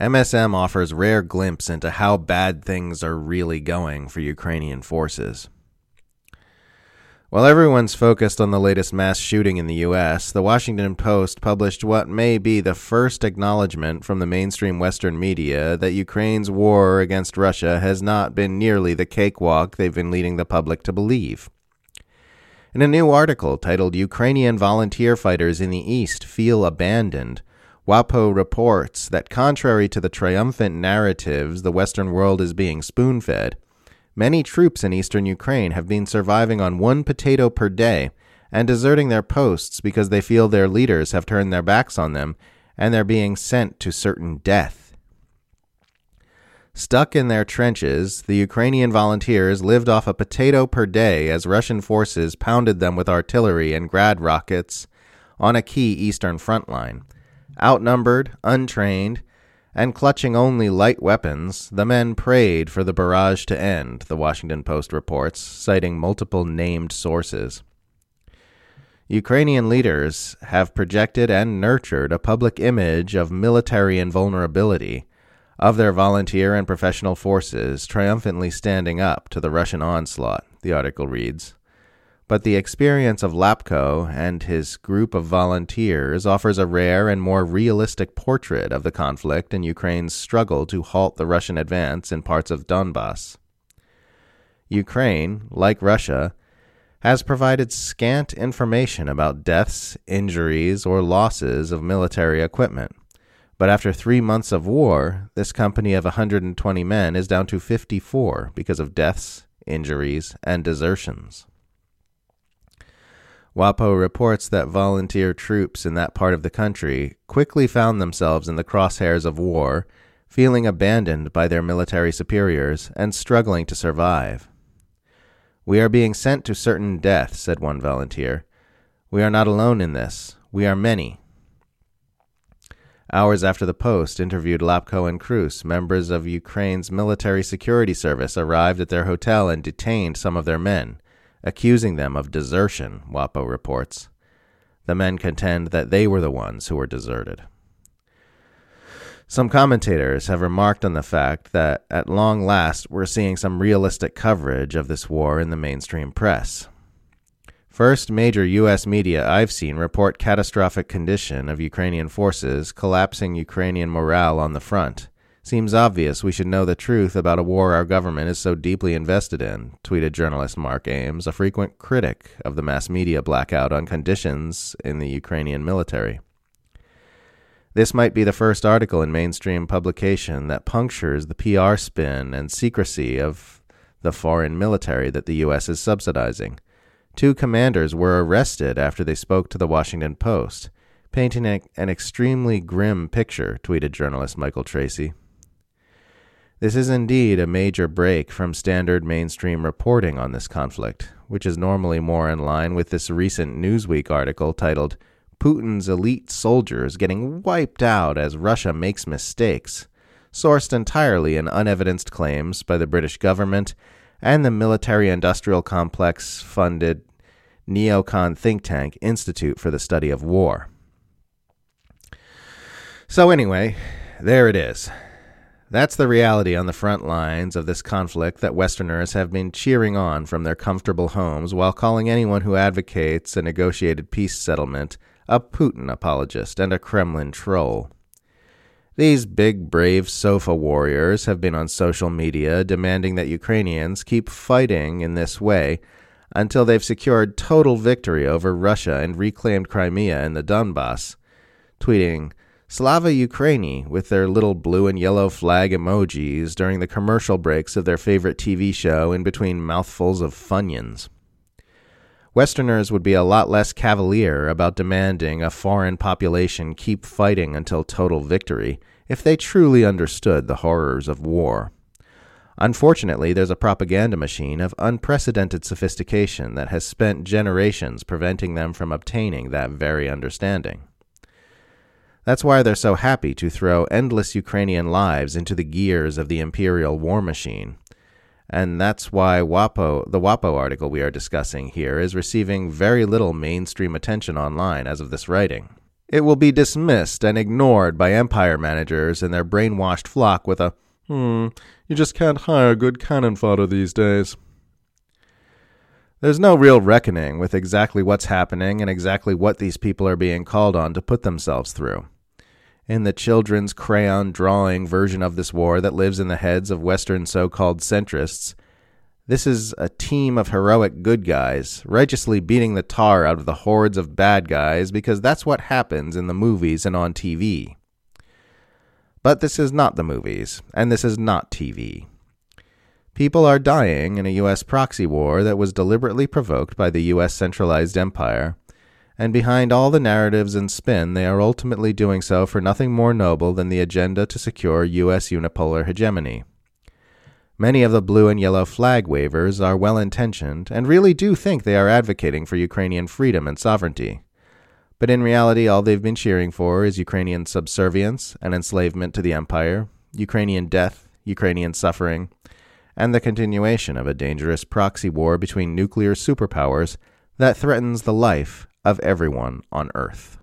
MSM offers rare glimpse into how bad things are really going for Ukrainian forces. While everyone's focused on the latest mass shooting in the U.S., the Washington Post published what may be the first acknowledgement from the mainstream Western media that Ukraine's war against Russia has not been nearly the cakewalk they've been leading the public to believe. In a new article titled Ukrainian Volunteer Fighters in the East Feel Abandoned, WAPO reports that contrary to the triumphant narratives the Western world is being spoon fed, Many troops in eastern Ukraine have been surviving on one potato per day and deserting their posts because they feel their leaders have turned their backs on them and they're being sent to certain death. Stuck in their trenches, the Ukrainian volunteers lived off a potato per day as Russian forces pounded them with artillery and grad rockets on a key eastern front line. Outnumbered, untrained, and clutching only light weapons, the men prayed for the barrage to end, the Washington Post reports, citing multiple named sources. Ukrainian leaders have projected and nurtured a public image of military invulnerability, of their volunteer and professional forces triumphantly standing up to the Russian onslaught, the article reads but the experience of Lapko and his group of volunteers offers a rare and more realistic portrait of the conflict and Ukraine's struggle to halt the Russian advance in parts of Donbass. Ukraine, like Russia, has provided scant information about deaths, injuries, or losses of military equipment. But after three months of war, this company of 120 men is down to 54 because of deaths, injuries, and desertions. WAPO reports that volunteer troops in that part of the country quickly found themselves in the crosshairs of war, feeling abandoned by their military superiors and struggling to survive. We are being sent to certain death, said one volunteer. We are not alone in this. We are many. Hours after the Post interviewed Lapko and Krus, members of Ukraine's military security service arrived at their hotel and detained some of their men accusing them of desertion, WAPO reports. The men contend that they were the ones who were deserted. Some commentators have remarked on the fact that at long last we're seeing some realistic coverage of this war in the mainstream press. First major U.S. media I've seen report catastrophic condition of Ukrainian forces, collapsing Ukrainian morale on the front, Seems obvious we should know the truth about a war our government is so deeply invested in, tweeted journalist Mark Ames, a frequent critic of the mass media blackout on conditions in the Ukrainian military. This might be the first article in mainstream publication that punctures the PR spin and secrecy of the foreign military that the U.S. is subsidizing. Two commanders were arrested after they spoke to the Washington Post, painting an extremely grim picture, tweeted journalist Michael Tracey. This is indeed a major break from standard mainstream reporting on this conflict, which is normally more in line with this recent Newsweek article titled Putin's Elite Soldiers Getting Wiped Out as Russia Makes Mistakes, sourced entirely in unevidenced claims by the British government and the military industrial complex funded neocon think tank Institute for the Study of War. So, anyway, there it is. That's the reality on the front lines of this conflict that Westerners have been cheering on from their comfortable homes while calling anyone who advocates a negotiated peace settlement a Putin apologist and a Kremlin troll. These big, brave sofa warriors have been on social media demanding that Ukrainians keep fighting in this way until they've secured total victory over Russia and reclaimed Crimea and the Donbass, tweeting, Slava Ukraini with their little blue and yellow flag emojis during the commercial breaks of their favorite TV show in between mouthfuls of Funyuns. Westerners would be a lot less cavalier about demanding a foreign population keep fighting until total victory if they truly understood the horrors of war. Unfortunately, there's a propaganda machine of unprecedented sophistication that has spent generations preventing them from obtaining that very understanding. That's why they're so happy to throw endless Ukrainian lives into the gears of the imperial war machine. And that's why WAPO, the WAPO article we are discussing here, is receiving very little mainstream attention online as of this writing. it will be dismissed and ignored by empire managers and their brainwashed flock with a, hmm, you just can't hire good cannon fodder these days. There's no real reckoning with exactly what's happening and exactly what these people are being called on to put themselves through. In the children's crayon drawing version of this war that lives in the heads of Western so called centrists, this is a team of heroic good guys, righteously beating the tar out of the hordes of bad guys because that's what happens in the movies and on TV. But this is not the movies, and this is not TV. People are dying in a U.S. proxy war that was deliberately provoked by the U.S. centralized empire, and behind all the narratives and spin, they are ultimately doing so for nothing more noble than the agenda to secure U.S. unipolar hegemony. Many of the blue and yellow flag wavers are well intentioned and really do think they are advocating for Ukrainian freedom and sovereignty. But in reality, all they've been cheering for is Ukrainian subservience and enslavement to the empire, Ukrainian death, Ukrainian suffering, and the continuation of a dangerous proxy war between nuclear superpowers that threatens the life of everyone on Earth.